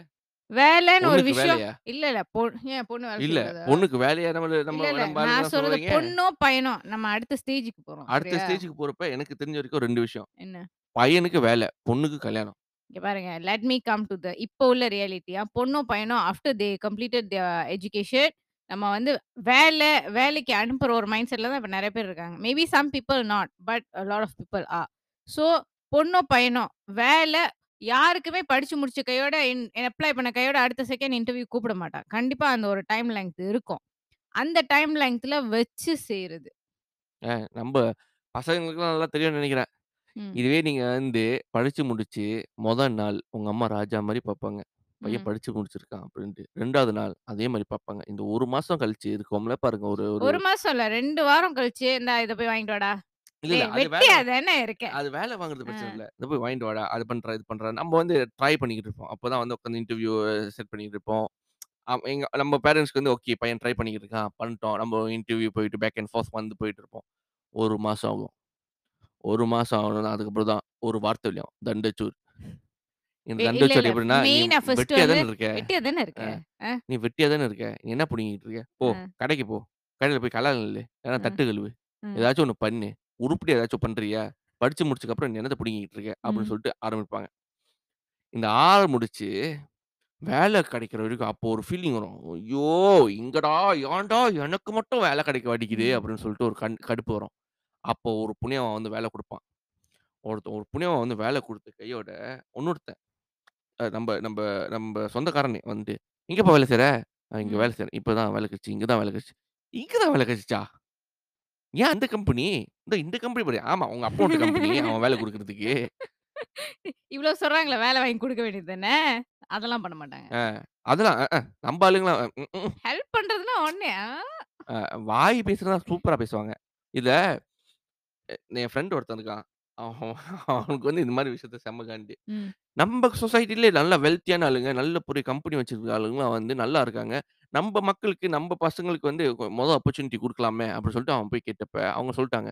வேலைன்னு ஒரு பொண்ணுக்கு விஷயம் வேலையா? இல்ல, இல்ல. பொ ஏன் பொண்ணு வேலை இல்ல. செய்யக்கூடாதா? பொண்ணுக்கு வேலையா நம்ம நம்ம இல்ல, இல்ல. நம்ம ஆளுங்க நான் தான் சொல்றது சொல்றீங்க? பொண்ணோ, பையனோ நம்ம அடுத்த ஸ்டேஜ்க்கு போறோம். அடுத்த சரியா? ஸ்டேஜ்க்கு போறப்ப எனக்கு தெரிஞ்ச வரைக்கும் 2 விஷயம். என்ன? பையனுக்கு வேல, பொண்ணுக்கு கல்யாணம். இங்க பாருங்க. Let me come to the இப்போ உள்ள ரியாலிட்டியா பொண்ணோ, பையனோ after they completed their education நம்ம வந்து வேல வேலைக்கு அனுப்புற ஒரு மைண்ட் செட்ல தான் இப்ப நெறைய பேர் இருக்காங்க. Maybe some people not. But a lot of people are. So பொண்ணோ, பையனோ வேல யாருக்குமே படிச்சு முடிச்ச கையோட அப்ளை பண்ண கையோட அடுத்த செகண்ட் இன்டர்வியூ கூப்பிட மாட்டாங்க. கண்டிப்பா அந்த ஒரு டைம் லெங்த் இருக்கும். அந்த டைம் லெங்த்ல வச்சு செய்றது. அ நம்ப பசங்களுக்குலாம் நல்லா தெரியும்னு நெனைக்கிறேன். ம். இதுவே நீங்க வந்து படிச்சு முடிச்சு, மொத நாள் உங்க அம்மா ராஜா மாரி பாப்பாங்க. பையன் ம். படிச்சு முடிச்சிருக்கான் அப்படின்ட்டு. 2வது நாள் அதே மாரி பாப்பாங்க. இந்த 1 மாசம் கழிச்சு இருக்கோம்ல பாருங்க ஒரு ஒரு 1 மாசம் இல்ல 2 வாரம் கழிச்சு, "இந்தா இத போய் வாங்கிட்டு வாடா." இல்ல, இல்ல. டேய் அது வேல வெட்டியா தானே இருக்க. அது வேல வாங்குறது. பிரச்சனை இல்ல. "இத போய் வாங்கிட்டு வாடா." அது பண்றேன், இது பண்றேன். நம்ம வந்து ட்ரை பண்ணிக்கிட்டு இருப்போம். அப்பதான் வந்து உட்காந்து இன்டர்வியூ செட் பண்ணிட்டு இருப்போம். அ எங்க நம்ம பேரன்ட்ஸ்க்கு வந்து ஓகே பையன் ட்ரை பண்ணிக்கிட்டு இருக்கான். பண்ணிட்டோம். நம்ம இன்டர்வியூ போயிட்டு பேக் அண்ட் ஃபோர்த் வந்து போயிட்டு இருப்போம். 1 மாசம் ஆகும். 1 மாசம் ஆகணும்னா அதுக்கப்புறம் தான் ஒரு வார்த்தை வெளியாகும். தண்டச்சோறு. இந்த எ இல்ல, தண்டச்சோறு இல்ல. எப்படின்னா, "நீ மெயினா ஃபர்ஸ்ட் வெட்டியா வந்து தானே இருக்க. வெட்டியா தானே இருக்க. அ அ, நீ வெட்டியா தானே இருக்க. நீ என்ன புடுங்கிட்டு இருக்க? போ அ, கடைக்கு போ. கடையில போய் கல்லால நில்லு. இல்லன்னா அ, தட்டு கழுவு. ம், ஏதாச்சும் ஒண்ணு பண்ணு. உருப்படியா ஏதாச்சும் பண்றியா? படிச்சு முடிச்சதுக்கப்புறம் நீ என்னத்த புடுங்கிட்டு இருக்க?" அப்படின்னு ம். சொல்லிட்டு ஆரம்பிப்பாங்க. இந்த 6 முடிச்சு வேலை கிடைக்கிற வரைக்கும் அப்போ ஒரு ஃபீலிங் வரும். "ஐயோ! எங்கடா? ஏன்டா எனக்கு மட்டும் வேலை கிடைக்க மாட்டேங்குது?" ம். அப்படின்னு சொல்லிட்டு ஒரு கண் கடுப்பு வரும். அப்போ ஒரு புண்ணியவான் வந்து வேலை குடுப்பான். ஒருத்தன் ஒரு புண்ணியவான் வந்து வேலை குடுத்த கையோட, இன்னொருத்தன் அ நம்ப நம்ப நம்ப சொந்தக்காரனே வந்து, "எங்கேப்பா வேலை செய்ற?" "நான் இங்க ம். வேலை செய்றேன். இப்ப தான் வேலை கிடைச்சுச்சு. இங்க தான் வேலை கிடைச்சுச்சு." "இங்க தான் வேலை கிடைச்சுச்சா? ஏன் அந்த கம்பெனி?" "இந்த இந்த கம்பெனி பாரு." "ஆமா, உங்க வூட்டு கம்பெனி. அவன் வேலை குடுக்குறதுக்கு." இவ்ளோ சொல்றாங்களே வேலை வாங்கி குடுக்க வேண்டியது தானே. அதெல்லாம் பண்ண மாட்டாங்க. அ அதெல்லாம் அ நம்ப ஆளுங்கலாம் ம்ஹ்ம். ஹெல்ப் பண்றதுன்னா ஒண்ணு. ஆ. அ வாய் பேசுறதா சூப்பரா பேசுவாங்க. இத என் ஃப்ரெண்ட் ஒருத்தன் இருக்கான். அவன் அவனுக்கு வந்து இந்த மாரி விஷயத்துல செம்ம காண்டு. ம். நம்ப சொசைட்டிலே நல்ல வெல்த்தியான ஆளுங்க, நல்ல பெரிய கம்பெனி வச்சிருக்க ஆளுங்கலாம் வந்து நல்லா இருக்காங்க. நம்ப மக்களுக்கு, நம்ப பசங்களுக்கு வந்து கொ மொத ஆப்பர்ச்சுனிட்டி குடுக்கலாமே! அப்டின்னு சொல்லிட்டு அவன் போய் கேட்டப்ப, அவங்க சொல்ட்டாங்க.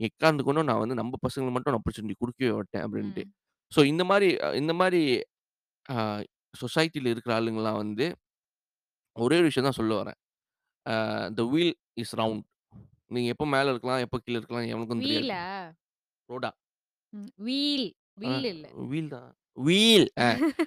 எக்காந்து கொண்டும் நான் வந்து நம்ப பசங்களுக்கு மட்டும் நான் ஆப்பர்ச்சுனிட்டி குடுக்கவே மாட்டேன் அப்டின்ட்டு. ம். ஸோ இந்த மாரி அ இந்த மாரி அ சொசைட்டில இருக்கிற ஆளுங்கலாம் வந்து ஒரே ஒரு விஷயம் தான் சொல்ல வரேன். Uh "the wheel is round." நீங்க எப்ப மேல இருக்கலாம், எப்ப கீழ இருக்கலாம் எவனுக்கும் தெரியாது. வீலா? ரோடா. ம். வீல். ஆ வில் இல்ல. வீல் தான். வீல்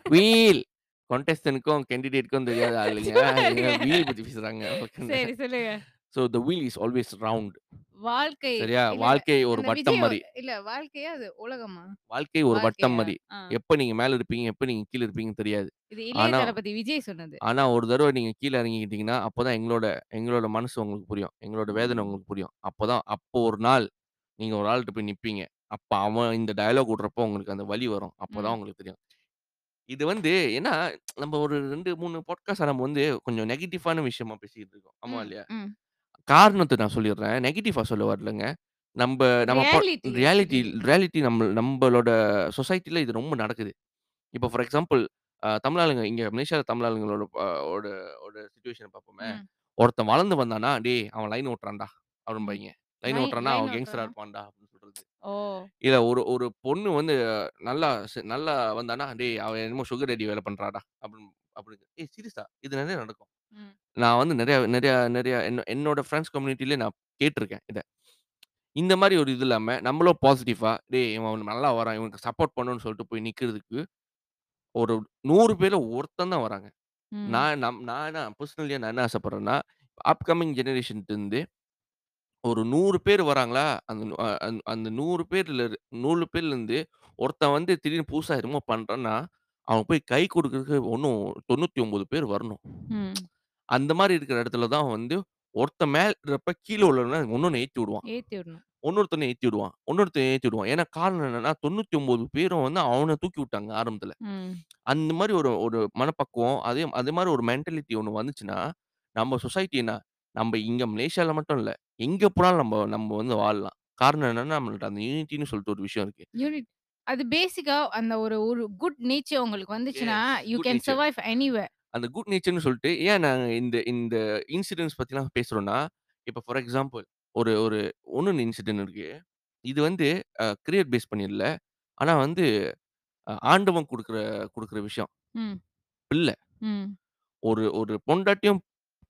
வீல் கான்டெஸ்டன்ட்க்கும், கேண்டிடேட்க்கும் தெரியாத ஆளுங்க. இவங்க வீல் பத்தி பேசுறாங்க. உக்காந்து. சரி சொல்லுங்க. So the wheel is always round. வாழ்க்கை சரியா? இல்ல வாழ்க்கை ஒரு அந்த வட்டம் விஜய் மாரி. இல்ல வாழ்க்கையா அது உலகமா? வாழ்க்கை ஒரு வட்டம் வாழ்க்கையா? மாரி. ஆ. எப்ப நீங்க மேல இருப்பீங்க, எப்ப நீங்க கீழ இருப்பீங்கன்னு தெரியாது. இது இளைய ஆனா தளபதி விஜய் சொன்னது. ஆனா ஒரு தடவ நீங்க கீழ இறங்கிக்கிட்டீங்கன்னா, அப்பதான் எங்களோட எங்களோட மனசு உங்களுக்கு புரியும். எங்களோட வேதனை ம். உங்களுக்கு புரியும். அப்பதான் அப்போ ஒரு நாள் நீங்க ஒரு ஆள்ட்ட போய் நிப்பீங்க. அப்ப அவன் இந்த டயலாக் விடுறப்போ உங்களுக்கு அந்த வலி வரும். அப்பதான் ம். உங்களுக்கு தெரியும். இது வந்து ஏன்னா, நம்ம ஒரு 2, 3 பாட்காஸ்ட்டா நம்ம வந்து கொஞ்சம் நெகட்டிவான விஷயமா பேசிக்கிட்டு இருக்கோம். ஆமா ம். இல்லையா? ம். காரணத்த நான் சொல்லிடுறேன். நெகட்டிவா சொல்ல வரலங்க. நம்ப நம்ம பா ரியாலிட்டி ரியாலிட்டி நம்ம நம்பளோட சொசைட்டில இது ரொம்ப நடக்குது. இப்போ ஃபார் எக்ஸாம்பிள் அ தமிழ் ஆளுங்க இங்க மலேசியால தமிழ் ஆளுங்களோட அ ஓட ஓட சிச்சுவேஷன பார்ப்போமே. ம். ஒருத்தன் வளர்ந்து வந்தான்னா, "டேய் அவன் லைன் ஓட்டுறான்டா" ம். லைன் லைன் ஓட்டுறான்னா, லைன் அவன் கேங்ஸ்டரா ஓட்டுறனா? இருப்பான்டா அப்படின்னு சொல்றது. ஓ! இல்ல ஒரு ஒரு பொண்ணு வந்து நல்லா நல்லா வந்தான்னா, "டேய் அவன் என்னமோ சுகர் டேடி வேல பண்றான்டா" அப்படின்னு அப்படின்னு. ஏய் சீரியஸா இது நெறைய நடக்கும். ம். நான் வந்து நெறைய நெறைய நெறைய என்ன என்னோட ஃபிரெண்ட்ஸ் கம்யூனிட்டிலயே நான் கேட்டுருக்கேன் இத. இந்த மாரி ஒரு இது இல்லாம, நம்மளும் பாசிட்டிவா, "டேய் இவன் நல்லா வரான். இவனுக்கு சப்போர்ட் பண்ணணும்னு" சொல்லிட்டு போய் நிக்கிறதுக்கு, ஒரு 100 பேர்ல ஒருத்தன் தான் வராங்க. ம். நான் நம் நான் என்ன பெர்சனலியா நான் என்ன ஆசைப்படுறேன்னா, அப்கமிங் ஜெனரேஷன்ட்டருந்து ஒரு 100 பேர் வராங்களா, அந்த அ அந் அந்த 100 பேர்ல 100 பேர்லருந்து ஒருத்தன் வந்து திடீர்னு புதுசா என்னமோ பண்றான்னா, அவன் போய் கை குடுக்குறதுக்கு இன்னும் 99 பேர் வரணும். ம். அந்த மாரி இருக்கிற இடத்துல தான் வந்து ஒருத்தன் மேல இருக்கிறப்ப கீழ உள்ளவன இன்னொன்னு ஏத்தி விடுவான். ஏத்தி விடணும். ஏத்தி விடுவான். இன்னொருத்தன் ஏத்தி விடுவான். ஏன்னா காரணம் என்னன்னா 99 பேரும் வந்து அவன தூக்கி விட்டாங்க ஆரம்பத்துல. ம். அந்த மாரி ஒரு ஒரு மனப்பக்குவம், அதே அதே மாரி ஒரு மென்டாலிட்டி ஒண்ணு வந்துச்சுன்னா, நம்ம சொசைட்டி என்ன, நம்ப இங்க மலேசியால மட்டும் இல்ல, எங்க போனாலும் நம்ப நம்ப வந்து வாழலாம். காரணம் என்னன்னா, நம்மள்ட்ட அந்த யூனிட்டின்னு சொல்லிட்டு ஒரு விஷயம் இருக்கு. யூனிட் அது பேசிக்கா அந்த ஒரு ஒரு குட் நேச்சர் உங்களுக்கு வந்துச்சுன்னா, yes. You good can nature. Survive anywhere. அந்த குட் நேச்சர்ன்னு சொல்லிட்டு ஏன் நாங்க இந்த இந்த இன்சிடென்ட்ஸ் பத்திலாம் பேசுறோம்னா, இப்ப ஃபார் எக்ஸாம்பிள் ஒரு ஒரு இன்னொன்னு இன்சிடென்ட் இருக்கு. இது வந்து அ கிரியேட் பேஸ் பண்ணி இல்ல. ஆனா வந்து அ ஆண்டவன் குடுக்குற குடுக்குற விஷயம். ம். பிள்ளை. ம். ஒரு ஒரு பொண்டாட்டியும்,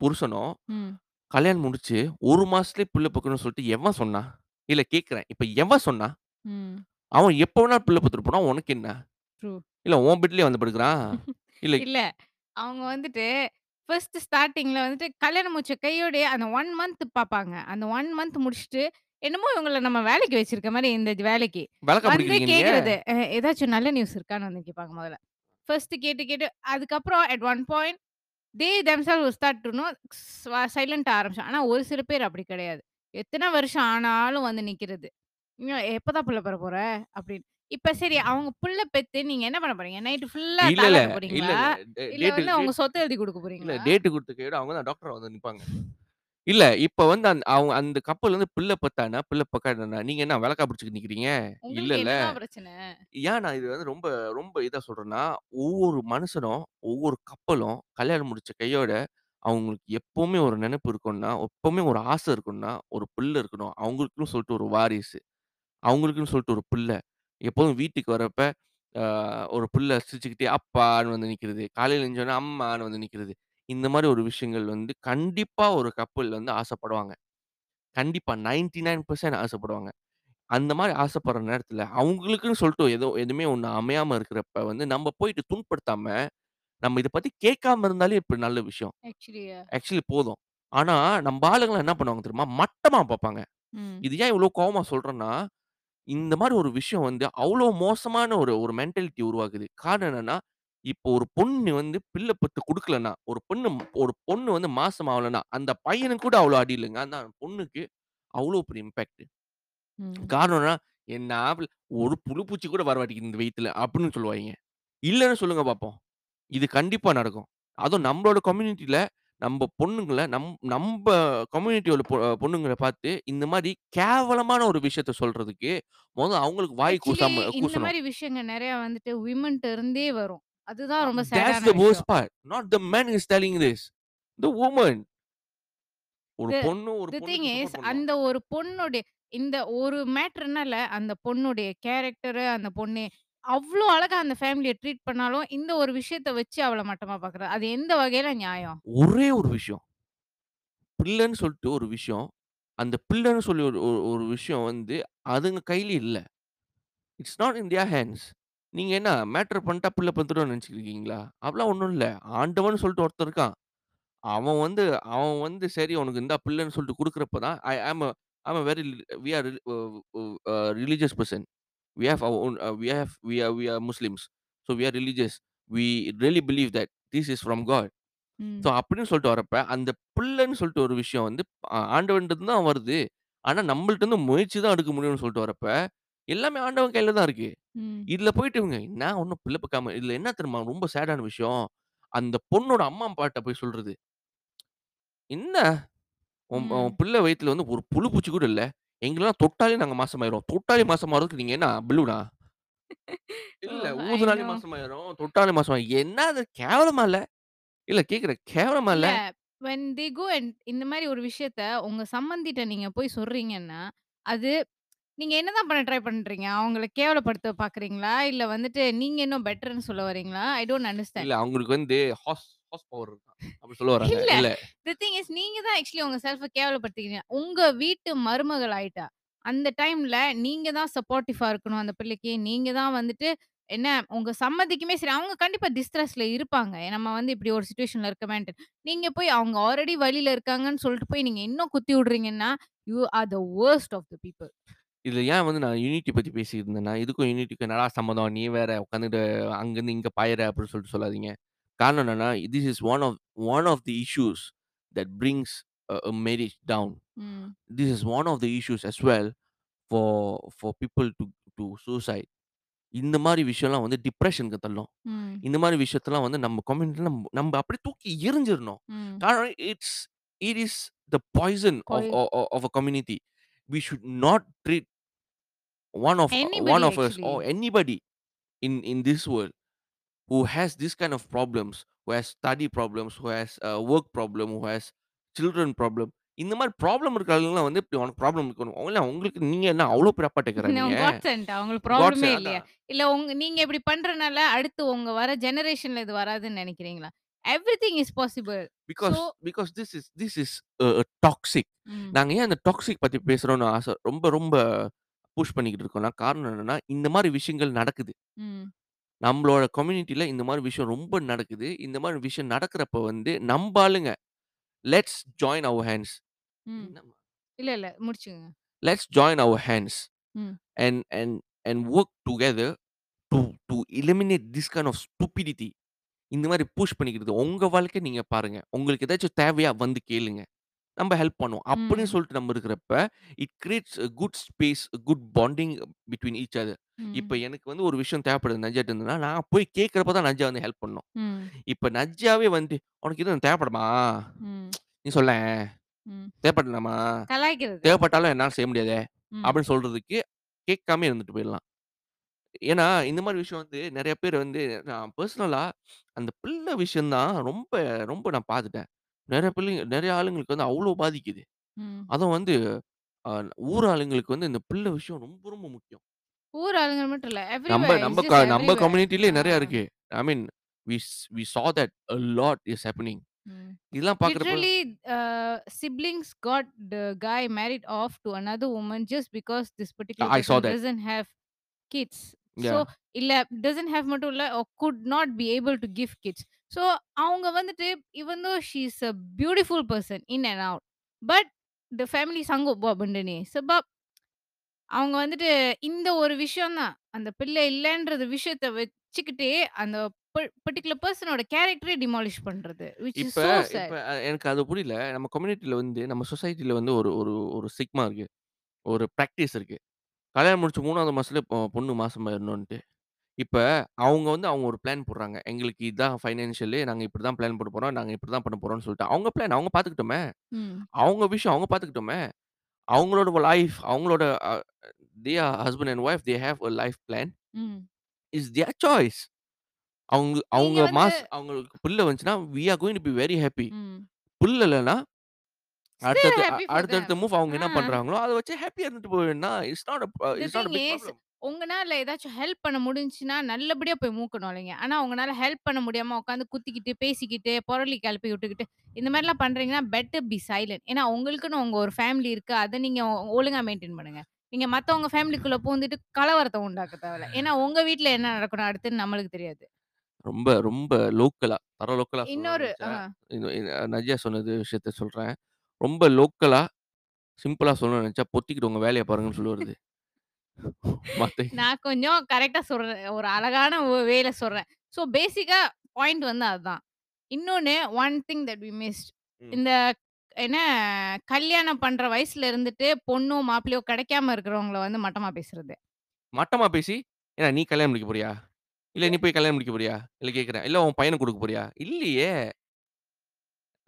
புருஷனும் ம். கல்யாணம் முடிச்சு 1 மாசத்திலேயே பிள்ளை பெக்கணும்னு சொல்லிட்டு எவன் சொன்னா? இல்ல கேட்கிறேன். இப்ப எவன் சொன்னா? ம். அவன் எப்ப வேணாலும் பிள்ளை பெத்துட்டு போறான். உனக்கு என்ன? ட்ரூ. இல்ல உன் பெட்லயே வந்து படுக்குறான். இல்ல இல்ல. அவங்க வந்துட்டு ஃபர்ஸ்ட் ஸ்டார்ட்டிங்ல வந்துட்டு கல்யாணம் முடிச்ச கையோடயே அந்த 1 மந்த் பாப்பாங்க. அந்த 1 மந்த் முடிச்சுட்டு, என்னமோ இவங்கள நம்ம வேலைக்கு வச்சிருக்க மாரி இந்த வேலைக்கு. வெளக்கா வந்து புடிக்கிறீங்க நீங்க? கேட்கறது. அ ஏதாச்சும் நல்ல நியூஸ் இருக்கான்னு வந்து கேட்பாங்க முதல்ல. ஃபர்ஸ்ட் கேட்டு கேட்டு அதுக்கப்புறம் at one point they themselves will start to know ஸ் சைலன்ட்டா ஆரம்பிச்சாங்க. ஆனா ஒரு சில பேர் அப்படி கிடையாது. எத்தன வருஷம் ஆனாலும் வந்து நிக்கிறது. "இன்னும் எப்பதான் புள்ள பெற போற?" அப்படின்னு. இப்ப சரி அவங்க புள்ள பெத்து நீங்க என்ன பண்ண போறீங்க? நைட் ஃபுல்லா இல்ல, இல்ல. வந்து அவங்க சொத்த எழுதி குடுக்க போறீங்களா? டேட் குடுத்த கையோட அவங்க தான் டாக்டரா வந்து நிப்பாங்க. இல்ல இப்ப வந்து அந் அவங்க அந்த கப்பல் வந்து பிள்ளை பெத்தானா, பிள்ளை பெக்காதனா, நீங்க என்ன வெளக்கா புடிச்சுட்டு நிக்கிறீங்க? உங்களுக்கு இல்லல்ல. என்னதான் பிரச்சனை? ஏன் நான் இது வந்து ரொம்ப ரொம்ப இதா சொல்றேன்னா, ஒவ்வொரு மனுஷனும், ஒவ்வொரு கப்பலும் கல்யாணம் முடிச்ச கையோட, அவங்களுக்கு எப்பவுமே ஒரு நெனப்பு இருக்கும்னா, எப்பவுமே ஒரு ஆசை இருக்கும்னா, ஒரு பிள்ளை இருக்கணும். அவங்களுக்குன்னு சொல்லிட்டு ஒரு வாரிசு. அவங்களுக்குன்னு சொல்லிட்டு ஒரு பிள்ளை. எப்போதும் வீட்டுக்கு வரப்ப, ஒரு பிள்ளை சிரிச்சுக்கிட்டே அப்பான்னு வந்து நிக்கிறது. காலையில எந்திரிச்சோனே அம்மான்னு வந்து நிக்கிறது. இந்த மாரி ஒரு விஷயங்கள் வந்து கண்டிப்பா ஒரு கப்பிள் வந்து ஆசைப்படுவாங்க. கண்டிப்பா 99% ஆசைப்படுவாங்க. அந்த மாரி ஆசைப்படுற நேரத்துல, அவங்களுக்குன்னு சொல்லிட்டு ஏதோ எதுவுமே ஒண்ணு அமையாம இருக்கிறப்ப வந்து, நம்ம போயிட்டு துன்புறுத்தாம, நம்ம இத பத்தி கேட்காம இருந்தாலே இப்ப நல்ல விஷயம். ஆக்சுவலி ஆக்சுவலி போதும். ஆனா, நம்ப ஆளுங்கலாம் என்ன பண்ணுவாங்க தெரியுமா? மட்டமா பார்ப்பாங்க. ம். இது ஏன் இவ்ளோ கோவமா சொல்றேன்னா, இந்த மாரி ஒரு விஷயம் வந்து அவ்ளோ மோசமான ஒரு ஒரு மென்டாலிட்டி உருவாக்குது. காரணம் என்னன்னா, இப்போ ஒரு பொண்ணு வந்து பிள்ளை பெத்து குடுக்கலன்னா, ஒரு பொண்ணு ஒரு பொண்ணு வந்து மாசம் ஆவலன்னா, அந்த பையனுக்கு கூட அவ்ளோ அடி இல்லங்க. ஆனா பொண்ணுக்கு அவ்ளோ பெரிய இம்பாக்ட். ம். காரணம் என்ன? "என்னா பிள்ள ஒரு புழு பூச்சி கூட வர மாட்டேங்குது இந்த வயித்துல" அப்படின்னு சொல்லுவாய்ங்க. இல்லன்னு சொல்லுங்க பாப்போம். இது கண்டிப்பா நடக்கும். அதுவும் நம்பளோட கம்யூனிட்டில நம்ப பொண்ணுங்கள நம் நம்ப கம்யூனிட்டியோட பொ பொண்ணுங்கள பார்த்து இந்த மாரி கேவலமான ஒரு விஷயத்த சொல்றதுக்கு, மொத அவங்களுக்கு வாய் ஆக்சுவலி கூசாம இந்த கூசணும். மாரி விஷயங்கள் நெறைய வந்துட்டு விமென்ட்ட இருந்தே வரும். அதுதான் ரொம்ப சேடான த விஷயம். Part. Not the man is telling this. The woman. ஒரு பொண்ணு ஒரு தி திங் இஸ். அந்த ஒரு பொண்ணுடைய இந்த ஒரு மேட்டர்னால அந்த பொண்ணுடைய கேரக்டரு, அந்த பொண்ணு அவ்ளோ அழகா அந்த ஃபேமிலிய ட்ரீட் பண்ணாலும், இந்த ஒரு விஷயத்த வச்சு அவள மட்டமா பார்க்குறா. அது எந்த வகையில நியாயம்? ஒரே ஒரு விஷயம். பிள்ளைன்னு சொல்லிட்டு ஒரு விஷயம். அந்த பிள்ளைன்னு சொல்லி ஒரு ஒரு ஒரு விஷயம் வந்து அதுங்க கையில இல்ல. It's not in their hands. நீங்க என்ன மேட்டர் பண்ணிட்டா பிள்ளை பெத்துருவான்னு நெனச்சுட்டு இருக்கீங்களா? அதெல்லாம் ஒண்ணும் இல்ல. ஆண்டவன்னு சொல்லிட்டு ஒருத்தன் இருக்கான். அவன் வந்து அவன் வந்து சரி உனக்கு இந்தா பிள்ளைன்னு சொல்லிட்டு குடுக்குறப்ப தான் I am uh I uh very we are uh uh religious person. We have our own we have we are we are Muslims. So we are religious. We really believe that this is from God. So hmm. அப்படின்னு சொல்லிட்டு வரப்ப, அந்த பிள்ளைன்னு சொல்லிட்டு ஒரு விஷயம் வந்து ஆண்டவன்ட்டருந்து தான் வருது. ஆனா நம்மள்ட்டருந்து முயற்சி தான் எடுக்க முடியும்னு சொல்லிட்டு வரப்ப, எல்லாமே ஆண்டவன் கையில தான் இருக்கு. ம். இதுல போயிட்டு இவங்க என்ன ஒண்ணும் பிள்ளை பெக்காம இதுல என்ன தெரியுமா ரொம்ப சேடான விஷயம்? அந்த பொண்ணோட அம்மா, அப்பாட்ட போய் சொல்றது. "என்ன உன் உன் ம். பிள்ளை வயித்துல வந்து ஒரு புழு பூச்சி கூட இல்ல. எங்களுக்கெல்லாம் தொட்டாலே நாங்க மாசமாயிருவோம். தொட்டாலே மாசமாறதுக்கு நீங்க என்ன பலூனா? இல்ல! ஐ ஊதுனாலே நோ. மாசமாயிரும். தொட்டாலே மாசமாயிரும். என்ன அது கேவலமா இல்ல? இல்ல கேட்கிறேன். கேவலமா இல்ல இல்ல? வென் தே கோ அண்ட் இந்த மாரி ஒரு விஷயத்த உங்க சம்மந்திட்ட நீங்க போய் சொல்றீங்கன்னா, அது நீங்க என்னதான் பண்ண ட்ரை பண்றீங்க? அவங்கள கேவலப்படுத்த பார்க்குறீங்களா? இல்ல வந்துட்டு நீங்க இன்னும் பெட்டர்ன்னு சொல்ல வரீங்களா? ஐ டோன்ட் இல்ல அண்டர்ஸ்டாண்ட். அவங்களுக்கு வந்து ஹாஸ் ஹார்ஸ் பவர் இருக்கான். அப்படி சொல்ல வராங்க. இல்ல. இல்ல. தி திங் இஸ் நீங்க தான் ஆக்சுவலி உங்க செல்ஃப கேவலப்படுத்திக்கிறீங்க. உங்க வீட்டு மருமகள் ஆயிட்டா. அந்த டைம்ல நீங்க தான் சப்போர்ட்டிவா இருக்கணும் அந்த பிள்ளைக்கு. நீங்க தான் வந்துட்டு என்ன உங்க சம்மதிக்குமே சரி, அவங்க கண்டிப்பா டிஸ்ட்ரெஸ்ல இருப்பாங்க. நம்ம வந்து இப்படி ஒரு சிச்சுவேஷன்ல இருக்கமேன்ட்டு. நீங்க போய் அவங்க ஆல்ரெடி வலியில இருக்காங்கன்னு சொல்லிட்டு போய் நீங்க இன்னும் குத்தி விடுறீங்கன்னா, you are the worst of the people. இதுல ஏன் வந்து நான் யூனிட்டி பத்தி பேசிட்டு இருந்தேன்னா, இதுக்கும் யூனிட்டிக்கும் என்னடா சம்மந்தம்? நீ வேற உட்காந்துட்டு அங்கருந்து இங்க பாயுற அப்படின்னு சொல்லிட்டு சொல்லாதீங்க. காரணம் என்னன்னா, this is one of one of the issues that brings uh uh marriage down. Hmm. This is one of the issues as well for for people to to suicide. இந்த மாரி விஷயம்லாம் வந்து டிப்ரஷனுக்கு தள்ளும். ம். இந்த மாரி விஷயத்தலாம் வந்து நம்ம கம்யூனிட்டில நம் நம்ப அப்படியே தூக்கி எறிஞ்சிரணும். ம். காரணம் it's it is the poison of ah of community. We should not treat one of one anybody of us or actually. anybody in in this world who has this kind of problems, who has study problems, who has a work problem, who has children problem. இந்த மாரி problem இருக்க ஆளுங்கலாம் வந்து இப்படி உனக்கு problem இருக்கணும். இல்ல உங்களுக்கு நீங்க என்ன? காட் சென்ட் அவங்களுக்கு காட் ப்ராப்ளமே இல்லையா? இல்ல உங்க நீங்க இப்படி பண்றனால அடுத்து உங்க வர ஜெனரேஷன்ல இது வராதுன்னு நெனைக்கிறீங்களா? Everything is possible. Because because this is this is toxic. நாங்க ஏன் அந்த டாக்ஸிக் பத்தி பேசுறோம்னு ஆச ரொம்ப ரொம்ப புஷ் பண்ணிக்கிட்டு இருக்கோம்னா, காரணம் என்னன்னா, இந்த மாரி விஷயங்கள் நடக்குது. ம். நம்மளோட கம்யூனிட்டில இந்த மாரி விஷயம் ரொம்ப நடக்குது. இந்த மாரி விஷயம் நடக்கிறப்ப வந்து நம்ப ஆளுங்க லெட்ஸ் ஜாயின் அவர் ஹேண்ட்ஸ். ம். என்னம்மா? இல்ல, இல்ல. முடிச்சுக்கங்க. Let's join our hands hmm. And and and work together to to eliminate this kind of stupidity. இந்த மாரி புஷ் பண்ணிக்கிறது. உங்க வாழ்க்கை நீங்க பாருங்க. உங்களுக்கு ஏதாச்சும் தேவையா வந்து கேளுங்க. நம்ம ஹெல்ப் பண்ணுவோம். அப்படின்னு ம். சொல்லிட்டு நம்ம இருக்கிறப்ப, it creates a good space, good bonding between each other. இப்ப. எனக்கு வந்து ஒரு விஷயம் தேவைப்படுது நஜ்ஜாட்ட இருந்துன்னா, நான் போய் கேட்கிறப்ப தான் நஜ்ஜா வந்து ஹெல்ப் பண்ணணும். ம். இப்ப நஜ்ஜாவே வந்து, "உனக்கு எதுவும் தேவைப்படுமா? ம். நீ சொல்லேன். ம். தேவைப்படலாமா? கலாய்க்கிறது. தேவைப்பட்டாலும் என்னால செய்ய முடியாதே." ம். அப்படின்னு சொல்றதுக்கு கேட்காமயே இருந்துட்டு போயிடலாம். ஏன்னா, இந்த மாரி விஷயம் வந்து நெறைய பேர் வந்து நான் பெர்சனலா அந்த பிள்ளை விஷயம் தான் ரொம்ப ரொம்ப நான் பார்த்துட்டேன். நெறைய பிள்ளைங்க நெறைய ஆளுங்களுக்கு வந்து அவ்ளோ பாதிக்குது. ம். அதுவும் வந்து அ ஊர் ஆளுங்களுக்கு வந்து இந்த பிள்ளை விஷயம் ரொம்ப ரொம்ப முக்கியம். ஊர் ஆளுங்க மட்டும் இல்ல. நம்ப எவ்ரிவேர். நம்ப இட்ஸ் க ஜஸ்ட் நம்ப எவ்ரிவேர். கம்யூனிட்டிலயே ஆ. நெறைய இருக்கு. ஐ மீன் வி ஸ் we that a lot is happening. ம். இதெல்லாம் பார்க்கிறப்ப Literally, uh, siblings got the guy married off to another woman just because this particular I saw person that. doesn't have kids. So, Yeah. இல்ல doesn't have மட்டும் இல்ல or could not be able to give kids. So, அவங்க வந்துட்டு she is a beautiful person in and out, but the family sanggup buat benda ni. Sebab அவங்க வந்துட்டு இந்த ஒரு விஷயம் தான். அந்த பிள்ளை இல்லன்ற விஷயத்த வச்சுக்கிட்டே அந்த ப பர்ட்டிகுலர் பெர்சனோட கேரக்டரே டிமாலிஷ் பண்றது. இப்ப. அ எனக்கு அது புரியல. நம்ம கம்யூனிட்டில வந்து நம்ம சொசைட்டில வந்து ஒரு ஒரு ஒரு சிக்மா இருக்கு. ஒரு பிராக்டிஸ் இருக்கு. கல்யாணம் முடிச்சு 3வது மாசத்துலயே பொ பொண்ணு மாசமாயிரணுன்ட்டு. இப்ப அவங்க வந்து அவங்க ஒரு பிளான் போடுறாங்க. எங்களுக்கு இதான் ஃபைனான்ஷியலு நாங்க இப்படி தான் பிளான் போட போறோம். நாங்க இப்படி தான் பண்ண போறோம்னு சொல்லிட்டு. அவங்க பிளான் அவங்க பார்த்துக்கட்டுமே. ம். அவங்க விஷயம் அவங்க பார்த்துக்கட்டுமே. அவங்களோட லைஃப் அவங்களோட அ they are husband and wife they have a life plan. Hmm. It's their choice. அவங்க நீங்க அவங்க வந்து மாஸ் அவங்களுக்கு பிள்ளை வந்துச்சுன்னா, we are going to be very happy. Hmm. பிள்ளை இல்லன்னா, Still அடுத்தடுத்து அ. மூவ் அவங்க என்ன. பண்றாங்களோ, அத வச்சு ஹேப்பியா இருந்துட்டு போ வேண்டியது தான். It's not a it's not a big problem. உங்கனால ஏதாச்சும் ஹெல்ப் பண்ண முடிஞ்சுச்சுன்னா, நல்லபடியா போய் மூக்கணும் இல்லைங்க. ஆனா உங்கனால ஹெல்ப் பண்ண முடியாம உட்காந்து குத்திக்கிட்டு, பேசிக்கிட்டு, புரளி கிளப்பி விட்டுக்கிட்டு, இந்த மாரிலாம் பண்றீங்கன்னா, பெட்டர் பி சைலன்ட். ஏன்னா உங்களுக்குன்னு உங்க ஒரு ஃபேமிலி இருக்கு. அத நீங்க ஒ- ஒழுங்கா மெயின்டெயின் பண்ணுங்க. நீங்க மத்தவங்க ஃபேமிலிக்குள்ள பூந்துட்டு கலவரத்த உண்டாக்க தேவையில்ல. ஏன்னா உங்க வீட்ல என்ன நடக்கணும் அடுத்துன்னு நம்மளுக்கு தெரியாது. ரொம்ப ரொம்ப லோக்கலா, தர லோக்கலா சொல்லணும்னு இன்னொரு ஆ. நெனச்சேன். இது இது நஜ்யா சொன்னது விஷயத்த சொல்றேன். ரொம்ப லோக்கலா, சிம்பிளா சொல்லணும்னு நெனச்சா, பொத்திக்கிட்டு உங்க வேலைய பாருங்கன்னு சொல்லி வருது. மத்த நான் கொஞ்சம் கரெக்ட்டா சொல்றேன். ஒரு அழகான ஒ வேல சொல்றேன். ஸோ பேசிக்கா பாயிண்ட் வந்து அதுதான். இன்னொன்னு one thing that we missed. Hmm. இந்த என்ன கல்யாணம் பண்ற வயசுல இருந்துட்டு பொண்ணோ, மாப்பிள்ளையோ கிடைக்காம இருக்கிறவங்கள வந்து மட்டமா பேசுறது. மட்டமா பேசி, "ஏன்னா நீ கல்யாணம் முடிக்க போறியா? இல்ல நீ போய் கல்யாணம் முடிக்க போறியா?" இல்ல கேட்கிறேன். "இல்ல உன் பையனுக்கு குடுக்க போறியா?" இல்லையே!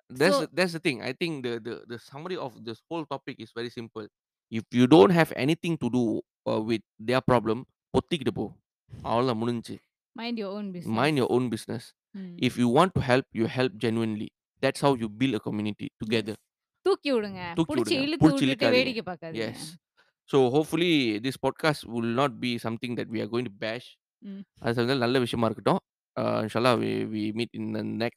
That's so the that's the thing. I think the the the summary of this whole topic is very simple. If you don't have anything to do uh, with their problem, பொத்திக்கிட்டு போ. அவ்வளோதான் முடிஞ்சுச்சு. Mind your own Mind business. your own business. ம். If you want to help, you help genuinely. That's how you build a community together. தூக்கி விடுங்க. தூக்கி விடுங்க. வேடிக்கை. Yes. So hopefully this podcast will not be something that we are going to bash. ம். அது நல்ல விஷயமா இருக்கட்டும். Uh, inshallah, we we meet in